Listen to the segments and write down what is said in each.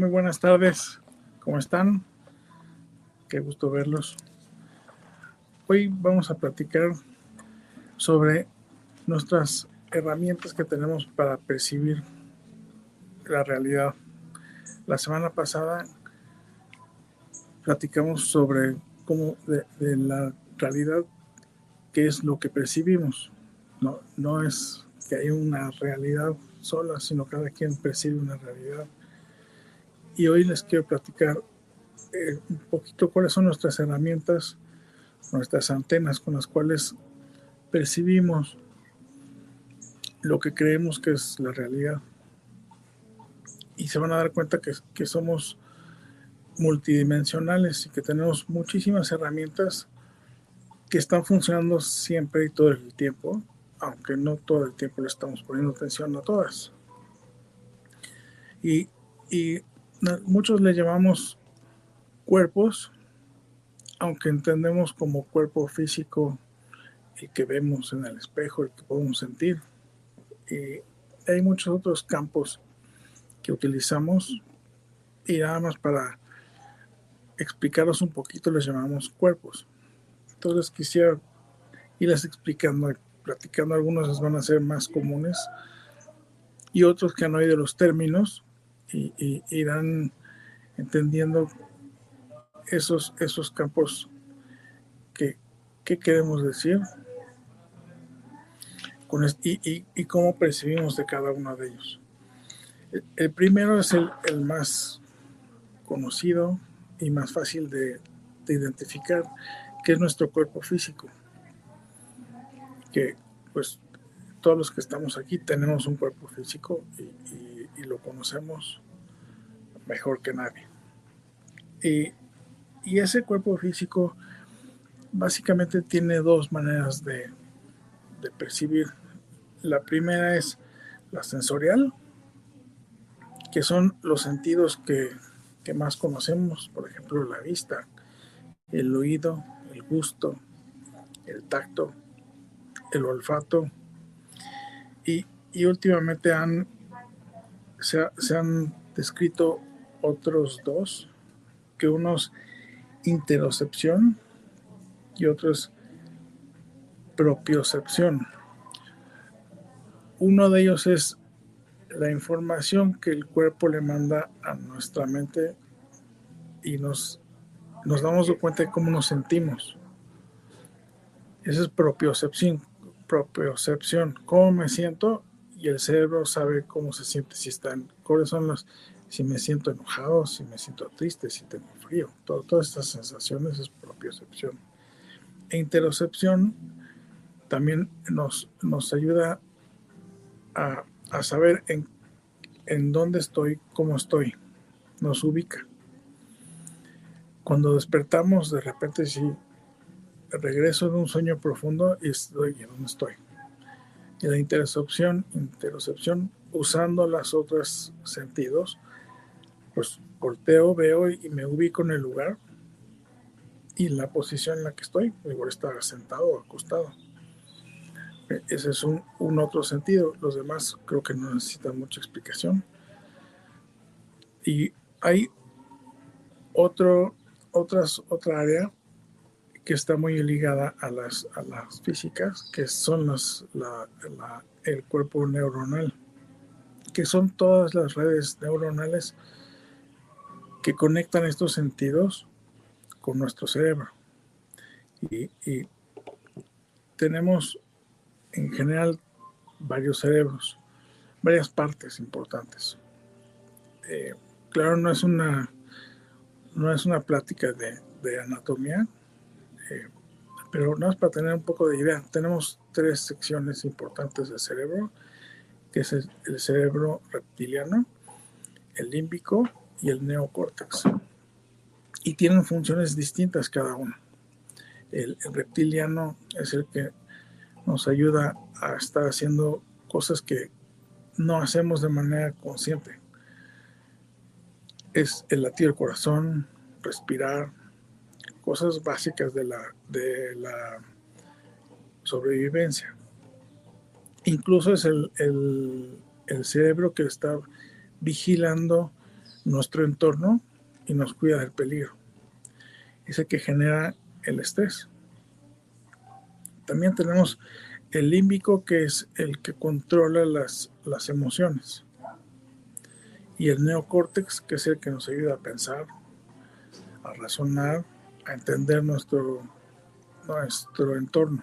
Muy buenas tardes. ¿Cómo están? Qué gusto verlos. Hoy vamos a platicar sobre nuestras herramientas que tenemos para percibir la realidad. La semana pasada platicamos sobre cómo de, la realidad, qué es lo que percibimos. No, no es que hay una realidad sola, sino cada quien percibe una realidad y hoy les quiero platicar eh, un poquito cuáles son nuestras herramientas, nuestras antenas con las cuales percibimos lo que creemos que es la realidad. Y se van a dar cuenta que, que somos multidimensionales y que tenemos muchísimas herramientas que están funcionando siempre y todo el tiempo, aunque no todo el tiempo le estamos poniendo atención a todas. Y, y muchos le llamamos cuerpos, aunque entendemos como cuerpo físico el que vemos en el espejo, el que podemos sentir. Y hay muchos otros campos que utilizamos y nada más para explicaros un poquito les llamamos cuerpos. Entonces quisiera irles explicando, platicando, algunos van a ser más comunes y otros que han oído los términos y, irán entendiendo esos, esos campos que, queremos decir con y, y, cómo percibimos de cada uno de ellos. El, primero es el, más conocido y más fácil de, identificar, que es nuestro cuerpo físico. Que pues todos los que estamos aquí tenemos un cuerpo físico y lo conocemos mejor que nadie. Y, ese cuerpo físico básicamente tiene dos maneras de, percibir. La primera es la sensorial, que son los sentidos que, más conocemos, por ejemplo, la vista, el oído, el gusto, el tacto, el olfato. Y, últimamente han se, han descrito otros dos, que uno es interocepción y otro es propiocepción. Uno de ellos es la información que el cuerpo le manda a nuestra mente y nos nos damos cuenta de cómo nos sentimos. Esa es propiocepción, propiocepción, cómo me siento y el cerebro sabe cómo se siente, si están, cuáles son las, si me siento enojado, si me siento triste, si tengo frío, todas estas sensaciones es propiocepción. E interocepción también nos, nos ayuda a, a saber en, en dónde estoy, cómo estoy, nos ubica. Cuando despertamos, de repente sí, regreso de un sueño profundo y estoy en dónde estoy. Y la interocepción, interocepción usando los otros sentidos, pues volteo, veo y me ubico en el lugar y la posición en la que estoy, igual estar sentado o acostado. E, ese es un, un, otro sentido. Los demás creo que no necesitan mucha explicación. Y hay otro, otras, otra área que está muy ligada a las, a las físicas, que son el cuerpo neuronal, que son todas las redes neuronales que conectan estos sentidos con nuestro cerebro. Y, tenemos en general varios cerebros, varias partes importantes. Eh, claro, no es una, no es una plática de anatomía, eh, pero no es para tener un poco de idea. Tenemos tres secciones importantes del cerebro, que es el, cerebro reptiliano, el límbico y el neocórtex. Y tienen funciones distintas cada uno. El, el, reptiliano es el que nos ayuda a estar haciendo cosas que no hacemos de manera consciente. Es el latir del corazón, respirar, cosas básicas de la, de la sobrevivencia. Incluso es el, el, cerebro que está vigilando nuestro entorno y nos cuida del peligro. Es el que genera el estrés. También tenemos el límbico, que es el que controla las, las emociones. Y el neocórtex, que es el que nos ayuda a pensar, a razonar, a entender nuestro, nuestro entorno.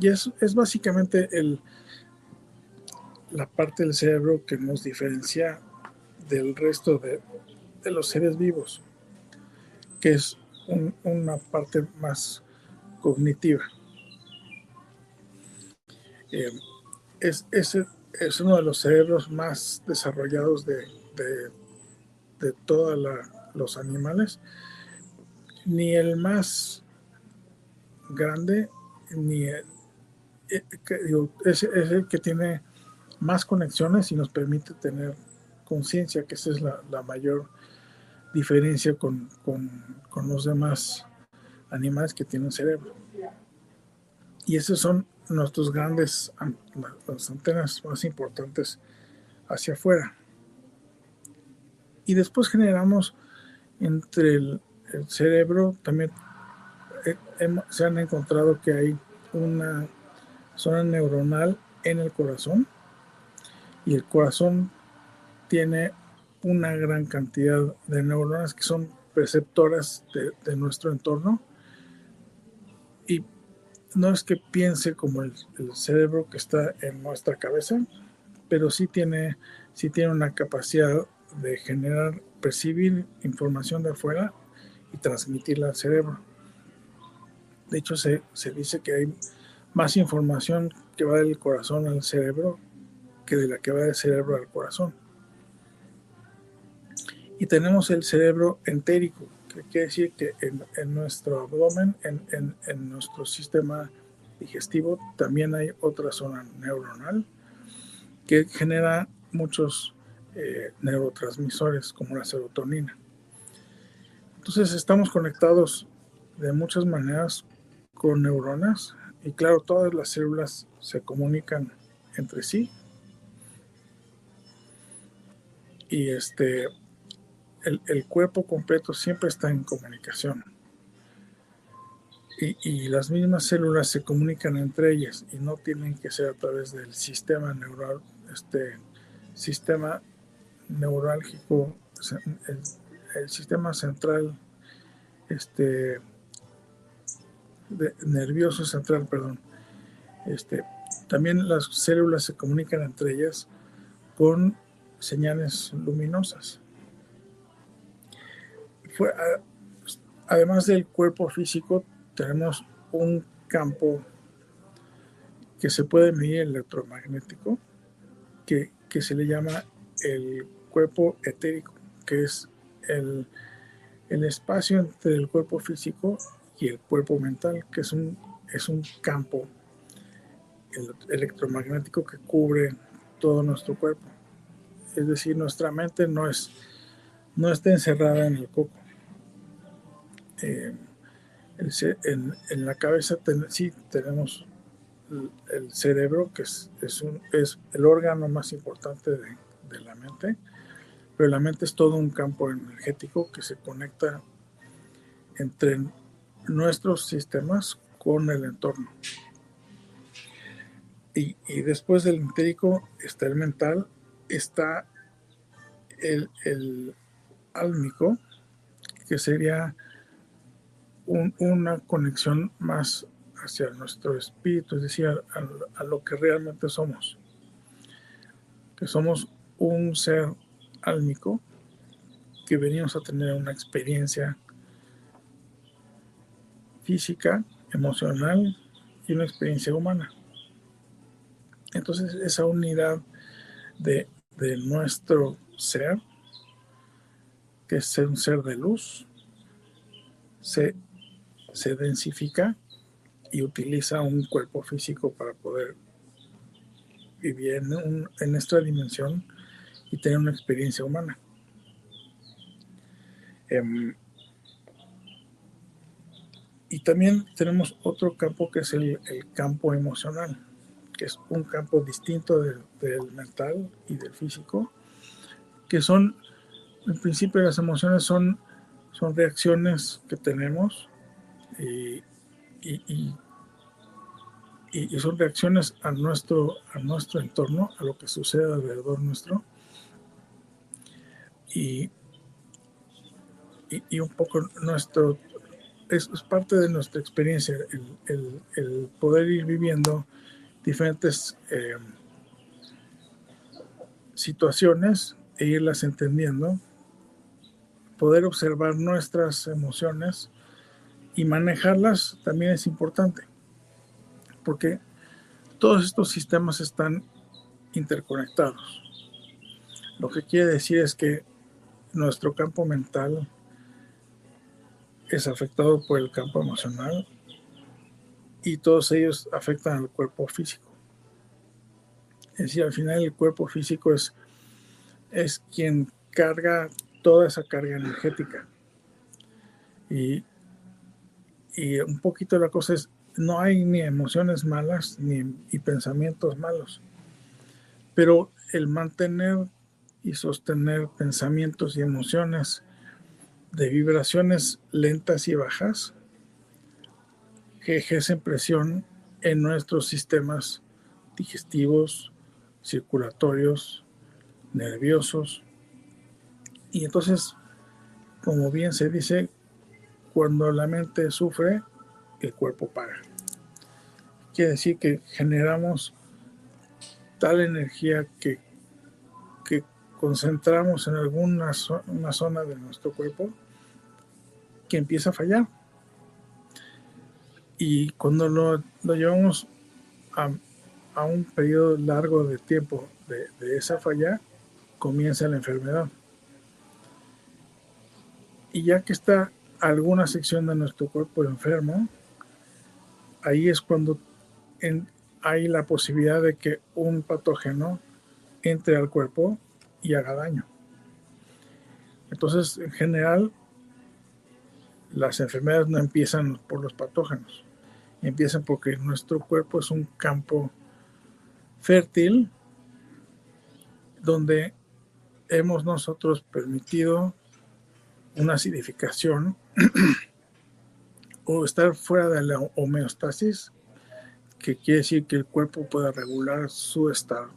Y es, es básicamente el, la parte del cerebro que nos diferencia del resto de, de los seres vivos, que es un, una parte más cognitiva. Eh, es, es, es, uno de los cerebros más desarrollados de, de, de todos los animales. Ni el más grande, ni el, eh, es, es el que tiene más conexiones y nos permite tener conciencia, que esa es la, la mayor diferencia con, con, con, los demás animales que tienen cerebro. Y esos son nuestros grandes, las antenas más importantes hacia afuera. Y después generamos entre el, el cerebro, también eh, se han encontrado que hay una zona neuronal en el corazón y el corazón tiene una gran cantidad de neuronas que son perceptoras de, de nuestro entorno. Y no es que piense como el, el, cerebro que está en nuestra cabeza, pero sí tiene, sí tiene una capacidad de generar, percibir información de afuera y transmitirla al cerebro. De hecho, se, se dice que hay más información que va del corazón al cerebro que de la que va del cerebro al corazón. Y tenemos el cerebro entérico, que quiere decir que en, nuestro abdomen, en, en, en, nuestro sistema digestivo, también hay otra zona neuronal que genera muchos eh, neurotransmisores como la serotonina. Entonces estamos conectados de muchas maneras con neuronas y claro, todas las células se comunican entre sí y este el, cuerpo completo siempre está en comunicación. Y, y, las mismas células se comunican entre ellas y no tienen que ser a través del sistema neural, este sistema neurálgico, el, sistema central este, nervioso central, perdón. Este, también las células se comunican entre ellas con señales luminosas. además del cuerpo físico, tenemos un campo que se puede medir electromagnético, que, que se le llama el cuerpo etérico, que es el, el espacio entre el cuerpo físico y el cuerpo mental, que es un, es un campo electromagnético que cubre todo nuestro cuerpo. Es decir, nuestra mente no, es, no está encerrada en el coco. Eh, en, la cabeza sí tenemos el, cerebro, que es, es, un, es, el órgano más importante de la mente, pero la mente es todo un campo energético que se conecta entre nuestros sistemas con el entorno. Y, después del entérico está el mental, está el, el álmico, que sería una conexión más hacia nuestro espíritu, es decir, a, a, lo que realmente somos. Que somos un ser álmico que venimos a tener una experiencia física, emocional y una experiencia humana. Entonces esa unidad de, nuestro ser, que es un ser de luz, se, se densifica y utiliza un cuerpo físico para poder vivir en, en esta dimensión y tener una experiencia humana. Em, y también tenemos otro campo que es el campo emocional que es un campo distinto del, mental y del físico, que son, en principio las emociones son, son reacciones que tenemos y, y, son reacciones a nuestro, a nuestro entorno, a lo que sucede alrededor nuestro. Y, un poco nuestro, es, parte de nuestra experiencia, el, el poder ir viviendo diferentes eh, situaciones e irlas entendiendo, poder observar nuestras emociones y manejarlas también es importante, porque todos estos sistemas están interconectados. Lo que quiere decir es que nuestro campo mental es afectado por el campo emocional y todos ellos afectan al cuerpo físico. Es decir, al final el cuerpo físico es, es quien carga toda esa carga energética. Y, y un poquito la cosa es, no hay ni emociones malas ni pensamientos malos, pero el mantener y sostener pensamientos y emociones de vibraciones lentas y bajas que ejercen presión en nuestros sistemas digestivos, circulatorios, nerviosos. Y entonces, como bien se dice, cuando la mente sufre, el cuerpo paga. Quiere decir que generamos tal energía que, concentramos en alguna una zona de nuestro cuerpo que empieza a fallar y cuando lo, llevamos a, un periodo largo de tiempo de, esa falla, comienza la enfermedad. Y ya que está alguna sección de nuestro cuerpo enfermo, ahí es cuando hay la posibilidad de que un patógeno entre al cuerpo y haga daño. Entonces, en general, las enfermedades no empiezan por los patógenos, empiezan porque nuestro cuerpo es un campo fértil donde hemos nosotros permitido una acidificación o estar fuera de la homeostasis, que quiere decir que el cuerpo pueda regular su estado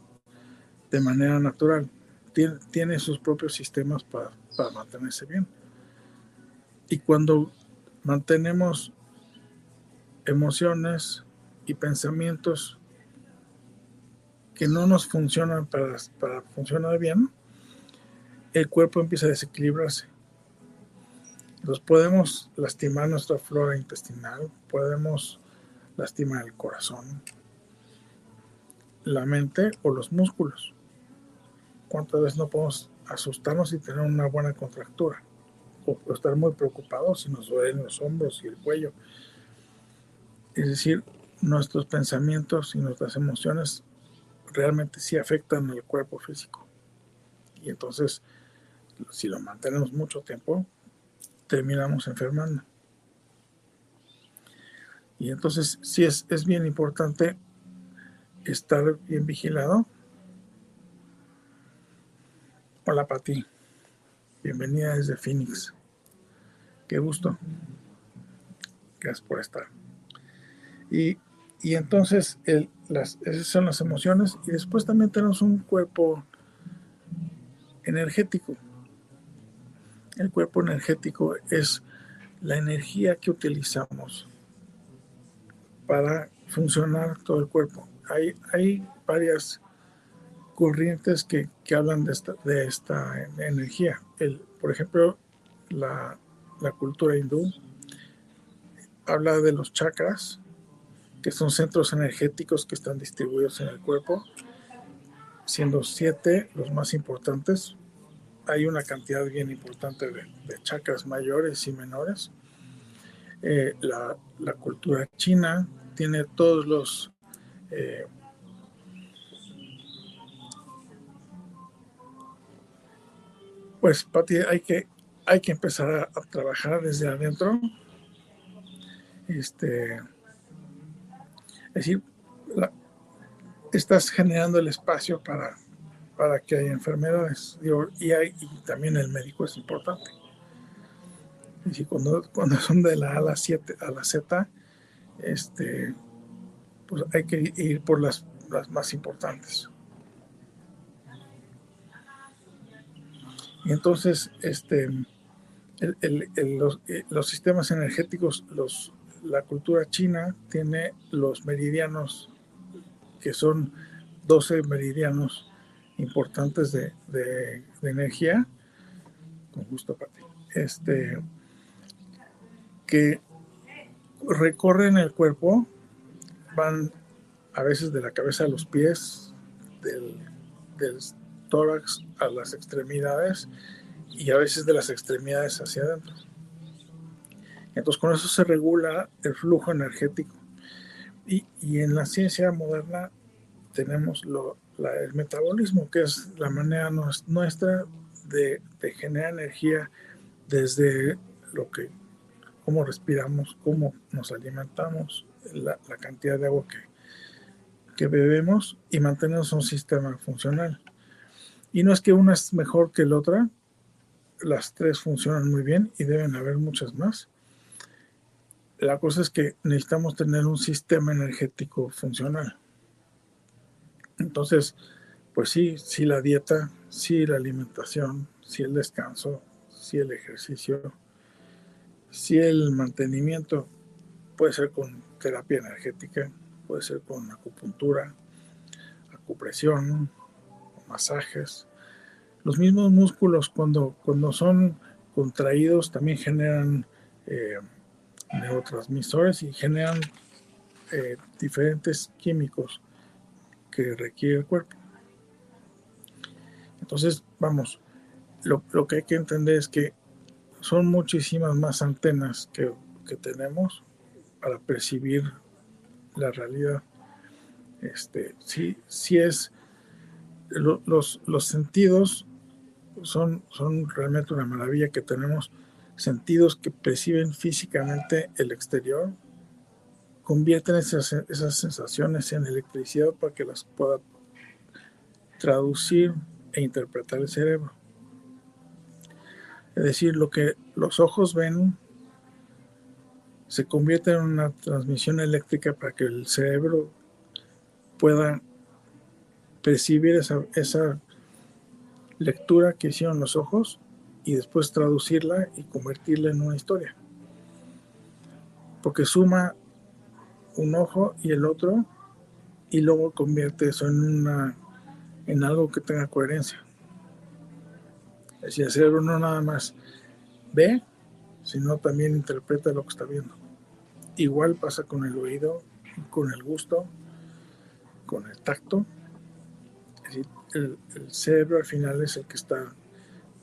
de manera natural. Tiene, sus propios sistemas para, para mantenerse bien. Y cuando mantenemos emociones y pensamientos que no nos funcionan para, para funcionar bien, el cuerpo empieza a desequilibrarse. Nos podemos lastimar nuestra flora intestinal, podemos lastimar el corazón, la mente o los músculos. ¿Cuántas veces no podemos asustarnos y tener una buena contractura? O estar muy preocupados si nos duelen los hombros y el cuello. Es decir, nuestros pensamientos y nuestras emociones realmente sí afectan al cuerpo físico. Y entonces, si lo mantenemos mucho tiempo, terminamos enfermando. Y entonces sí es, es bien importante estar bien vigilado. Hola Pati, bienvenida desde Phoenix. Qué gusto. Gracias por estar. Y, y entonces el, las, esas son las emociones y después también tenemos un cuerpo energético. El cuerpo energético es la energía que utilizamos para funcionar todo el cuerpo. Hay, hay varias corrientes que, que hablan de esta, de esta energía. El, por ejemplo, la, la cultura hindú habla de los chakras, que son centros energéticos que están distribuidos en el cuerpo, siendo siete los más importantes. Hay una cantidad bien importante de, chakras mayores y menores. Eh, la, la, cultura china tiene todos los eh, pues Pati, hay que, hay que empezar a, trabajar desde adentro. Este, es decir, estás generando el espacio para, para que haya enfermedades. Digo, y, hay, y también el médico es importante. Es decir, cuando, cuando son de la A a la, 7, a la Z, este, pues hay que ir por las, las más importantes. Entonces, este, eh, los, sistemas energéticos, los, la cultura china tiene los meridianos, que son 12 meridianos importantes de, de, energía, con gusto para ti, este, que recorren el cuerpo, van a veces de la cabeza a los pies, del tórax a las extremidades y a veces de las extremidades hacia adentro. Entonces con eso se regula el flujo energético. Y, y en la ciencia moderna tenemos lo, la, el metabolismo, que es la manera nuestra de, de generar energía desde lo que cómo respiramos, cómo nos alimentamos, la, cantidad de agua que, que, bebemos y mantenemos un sistema funcional. Y no es que una es mejor que la otra, las tres funcionan muy bien y deben haber muchas más. La cosa es que necesitamos tener un sistema energético funcional. Entonces, pues sí, sí la dieta, sí la alimentación, sí el descanso, sí el ejercicio, si el mantenimiento puede ser con terapia energética, puede ser con acupuntura, acupresión, masajes. Los mismos músculos cuando, cuando son contraídos también generan eh, neurotransmisores y generan eh, diferentes químicos que requiere el cuerpo. Entonces, vamos, lo, lo que hay que entender es que son muchísimas más antenas que, que tenemos para percibir la realidad. Este, sí, sí es, los, los sentidos son, son realmente una maravilla que tenemos sentidos que perciben físicamente el exterior, convierten esas, esas sensaciones en electricidad para que las pueda traducir e interpretar el cerebro. Es decir, lo que los ojos ven se convierte en una transmisión eléctrica para que el cerebro pueda percibir esa, esa lectura que hicieron los ojos y después traducirla y convertirla en una historia. porque suma un ojo y el otro y luego convierte eso en una en algo que tenga coherencia. Es decir, el cerebro no nada más ve, sino también interpreta lo que está viendo. Igual pasa con el oído, con el gusto, con el tacto. El, cerebro al final es el que está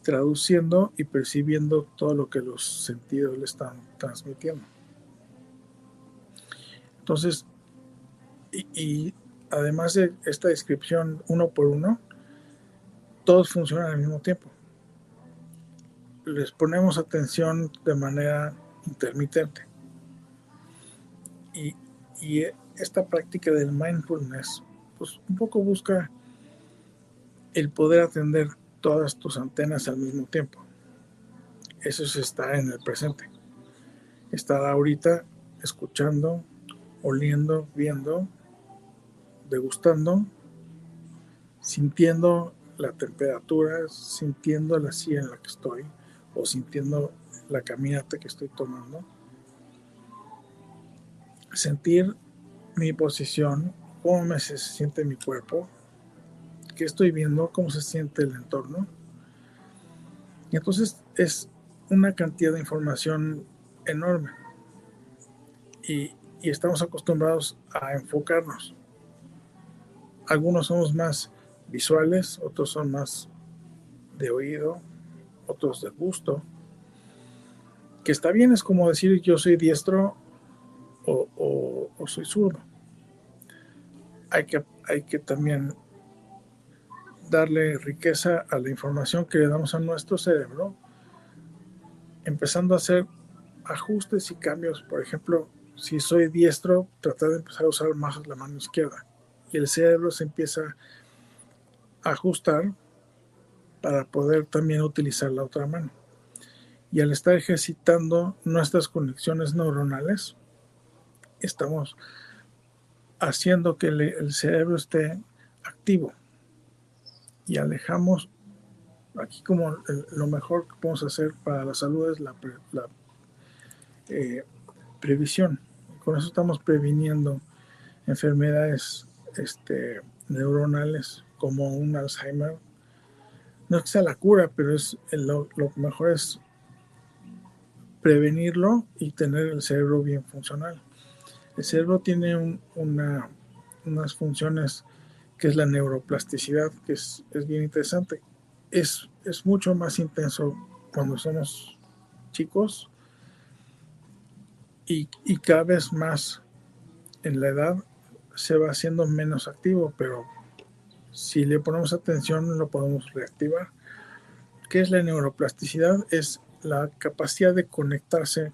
traduciendo y percibiendo todo lo que los sentidos le están transmitiendo. Entonces, y, además de esta descripción uno por uno, todos funcionan al mismo tiempo. Les ponemos atención de manera intermitente. Y, y esta práctica del mindfulness, pues un poco busca el poder atender todas tus antenas al mismo tiempo. Eso es estar en el presente. Estar ahorita escuchando, oliendo, viendo, degustando, sintiendo la temperatura, sintiendo la silla en la que estoy o sintiendo la caminata que estoy tomando. Sentir mi posición, cómo me se siente mi cuerpo, qué estoy viendo, cómo se siente el entorno. Y entonces es una cantidad de información enorme. Y, y estamos acostumbrados a enfocarnos. Algunos somos más visuales, otros son más de oído, otros de gusto. Que está bien, es como decir yo soy diestro o, soy zurdo. Hay que, hay que también darle riqueza a la información que le damos a nuestro cerebro, empezando a hacer ajustes y cambios. Por ejemplo, si soy diestro, tratar de empezar a usar más la mano izquierda. Y el cerebro se empieza a ajustar para poder también utilizar la otra mano. Y al estar ejercitando nuestras conexiones neuronales, estamos haciendo que el cerebro esté activo y alejamos, aquí como lo mejor que podemos hacer para la salud es la, eh, previsión. Con eso estamos previniendo enfermedades este, neuronales como un Alzheimer. No es que sea la cura, pero es lo, mejor es prevenirlo y tener el cerebro bien funcional. El cerebro tiene una, unas funciones que es la neuroplasticidad, que es, bien interesante. Es, es mucho más intenso cuando somos chicos y, cada vez más en la edad se va haciendo menos activo, pero si le ponemos atención lo podemos reactivar. ¿Qué es la neuroplasticidad? Es la capacidad de conectarse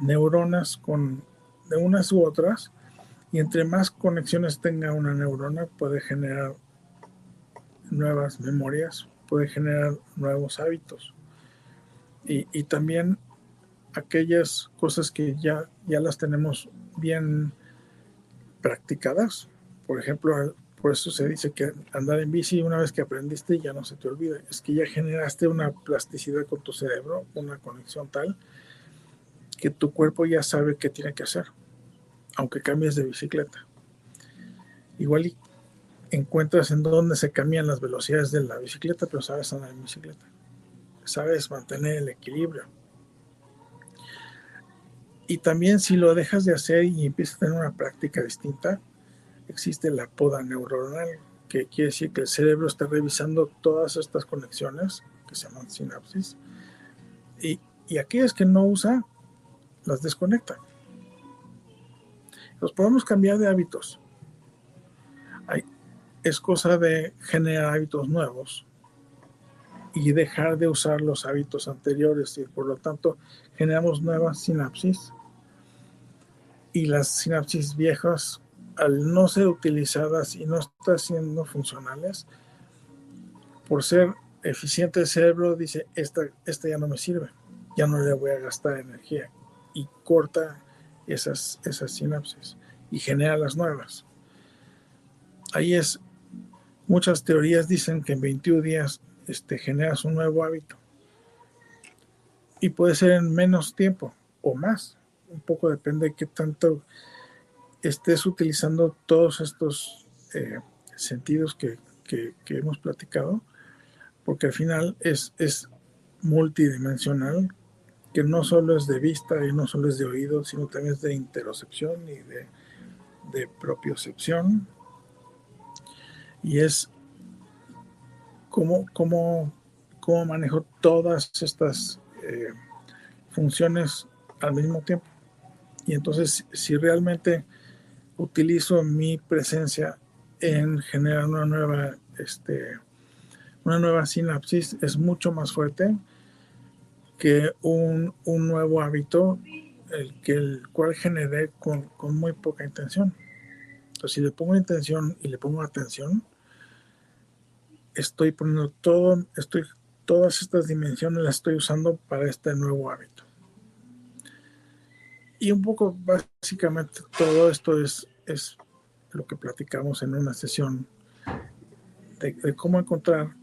neuronas con de unas u otras y entre más conexiones tenga una neurona, puede generar nuevas memorias, puede generar nuevos hábitos. Y, también aquellas cosas que ya, ya las tenemos bien practicadas. Por ejemplo, por eso se dice que andar en bici una vez que aprendiste ya no se te olvida. Es que ya generaste una plasticidad con tu cerebro, una conexión tal que tu cuerpo ya sabe qué tiene que hacer aunque cambies de bicicleta. Igual encuentras en dónde se cambian las velocidades de la bicicleta, pero sabes andar en bicicleta. Sabes mantener el equilibrio. Y también si lo dejas de hacer y empiezas a tener una práctica distinta, existe la poda neuronal, que quiere decir que el cerebro está revisando todas estas conexiones, que se llaman sinapsis, y, aquellas que no usa, las desconecta. Los podemos cambiar de hábitos. es cosa de generar hábitos nuevos y dejar de usar los hábitos anteriores y por lo tanto generamos nuevas sinapsis y las sinapsis viejas al no ser utilizadas y no estar siendo funcionales por ser eficiente el cerebro dice esta, esta ya no me sirve ya no le voy a gastar energía y corta esas, esas sinapsis y genera las nuevas. Ahí es, muchas teorías dicen que en 21 días este, generas un nuevo hábito. Y puede ser en menos tiempo o más. un poco depende de qué tanto estés utilizando todos estos eh, sentidos que, hemos platicado, porque al final es, es multidimensional, que no solo es de vista y no solo es de oído, sino también es de interocepción y de, de propiocepción. Y es cómo, cómo, cómo manejo todas estas eh, funciones al mismo tiempo. Y entonces, si realmente utilizo mi presencia en generar una nueva, este, una nueva sinapsis, es mucho más fuerte que un, nuevo hábito, el, que el cual generé con, con muy poca intención. Entonces, si le pongo intención y le pongo atención, estoy poniendo todo, estoy, todas estas dimensiones las estoy usando para este nuevo hábito. Y un poco básicamente todo esto es, es lo que platicamos en una sesión de, cómo encontrar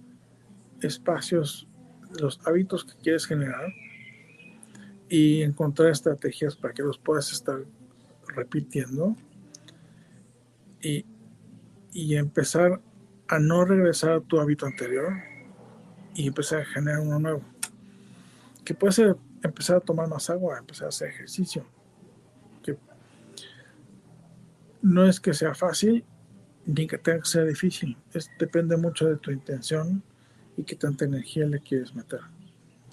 espacios, los hábitos que quieres generar y encontrar estrategias para que los puedas estar repitiendo y, y empezar a no regresar a tu hábito anterior y empezar a generar uno nuevo. Que puede ser empezar a tomar más agua, empezar a hacer ejercicio, no es que sea fácil ni que tenga que ser difícil. Es, depende mucho de tu intención y qué tanta energía le quieres meter.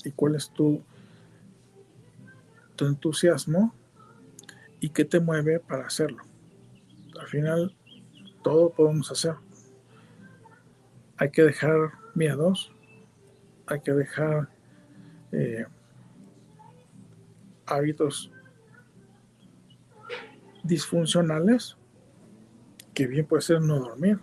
Y cuál es tu, tu entusiasmo y qué te mueve para hacerlo. Al final, todo podemos hacer. Hay que dejar miedos, hay que dejar eh, hábitos disfuncionales que bien puede ser no dormir,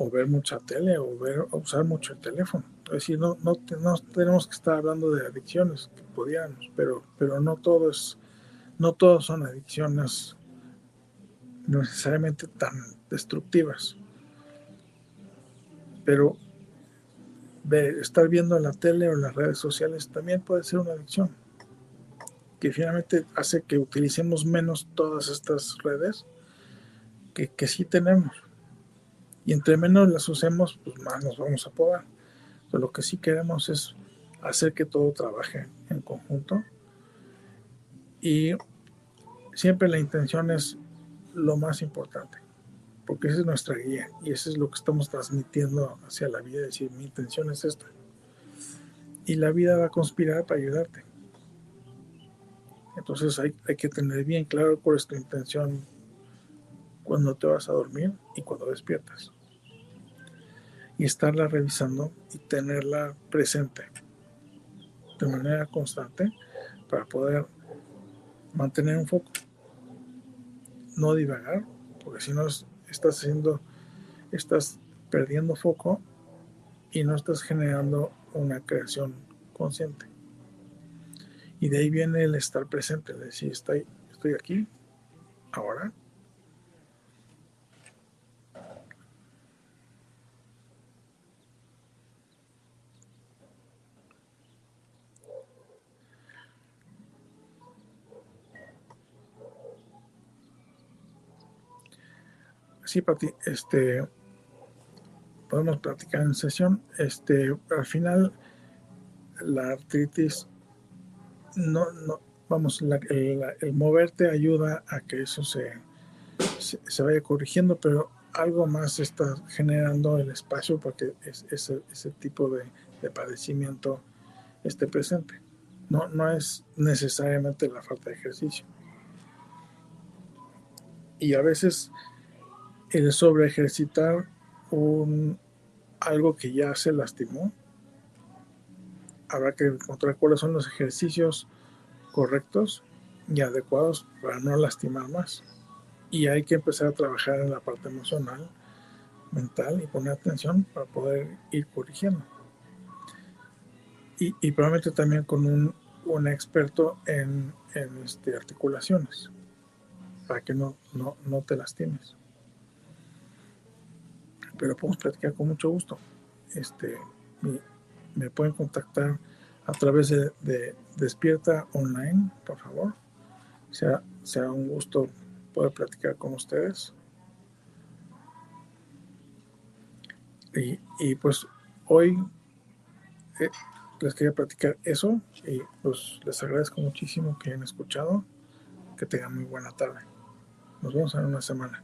o ver mucha tele, o, ver, usar mucho el teléfono. Es decir, no, no, tenemos que estar hablando de adicciones, que podíamos, pero, pero no todo es, no todos son adicciones necesariamente tan destructivas. Pero estar viendo la tele o las redes sociales también puede ser una adicción, que finalmente hace que utilicemos menos todas estas redes que, sí tenemos. Y entre menos las usemos, pues más nos vamos a poder. lo que sí queremos es hacer que todo trabaje en conjunto. Y siempre la intención es lo más importante, porque esa es nuestra guía y eso es lo que estamos transmitiendo hacia la vida, decir, mi intención es esta. Y la vida va a conspirar para ayudarte. Entonces hay que tener bien claro cuál es tu intención cuando te vas a dormir y cuando despiertas. Y estarla revisando y tenerla presente de manera constante para poder mantener un foco. No divagar, porque si no estás haciendo, estás perdiendo foco y no estás generando una creación consciente. Y de ahí viene el estar presente, es decir, estoy, estoy aquí, ahora, sí, este, podemos platicar en sesión. Este, al final, la artritis, no, no, vamos, el, moverte ayuda a que eso se, se, vaya corrigiendo, pero algo más está generando el espacio para que ese, ese tipo de, de, padecimiento esté presente. No, no es necesariamente la falta de ejercicio. Y a veces el sobre ejercitar un, algo que ya se lastimó. Habrá que encontrar cuáles son los ejercicios correctos y adecuados para no lastimar más. Y hay que empezar a trabajar en la parte emocional, mental y poner atención para poder ir corrigiendo. Y, probablemente también con un, un experto en, en este, articulaciones, para que no, no, no te lastimes pero podemos platicar con mucho gusto. Este, me, pueden contactar a través de, Despierta Online, por favor. Sea, sea un gusto poder platicar con ustedes. Y, pues hoy eh, les quería platicar eso y pues les agradezco muchísimo que hayan escuchado. Que tengan muy buena tarde. Nos vemos en una semana.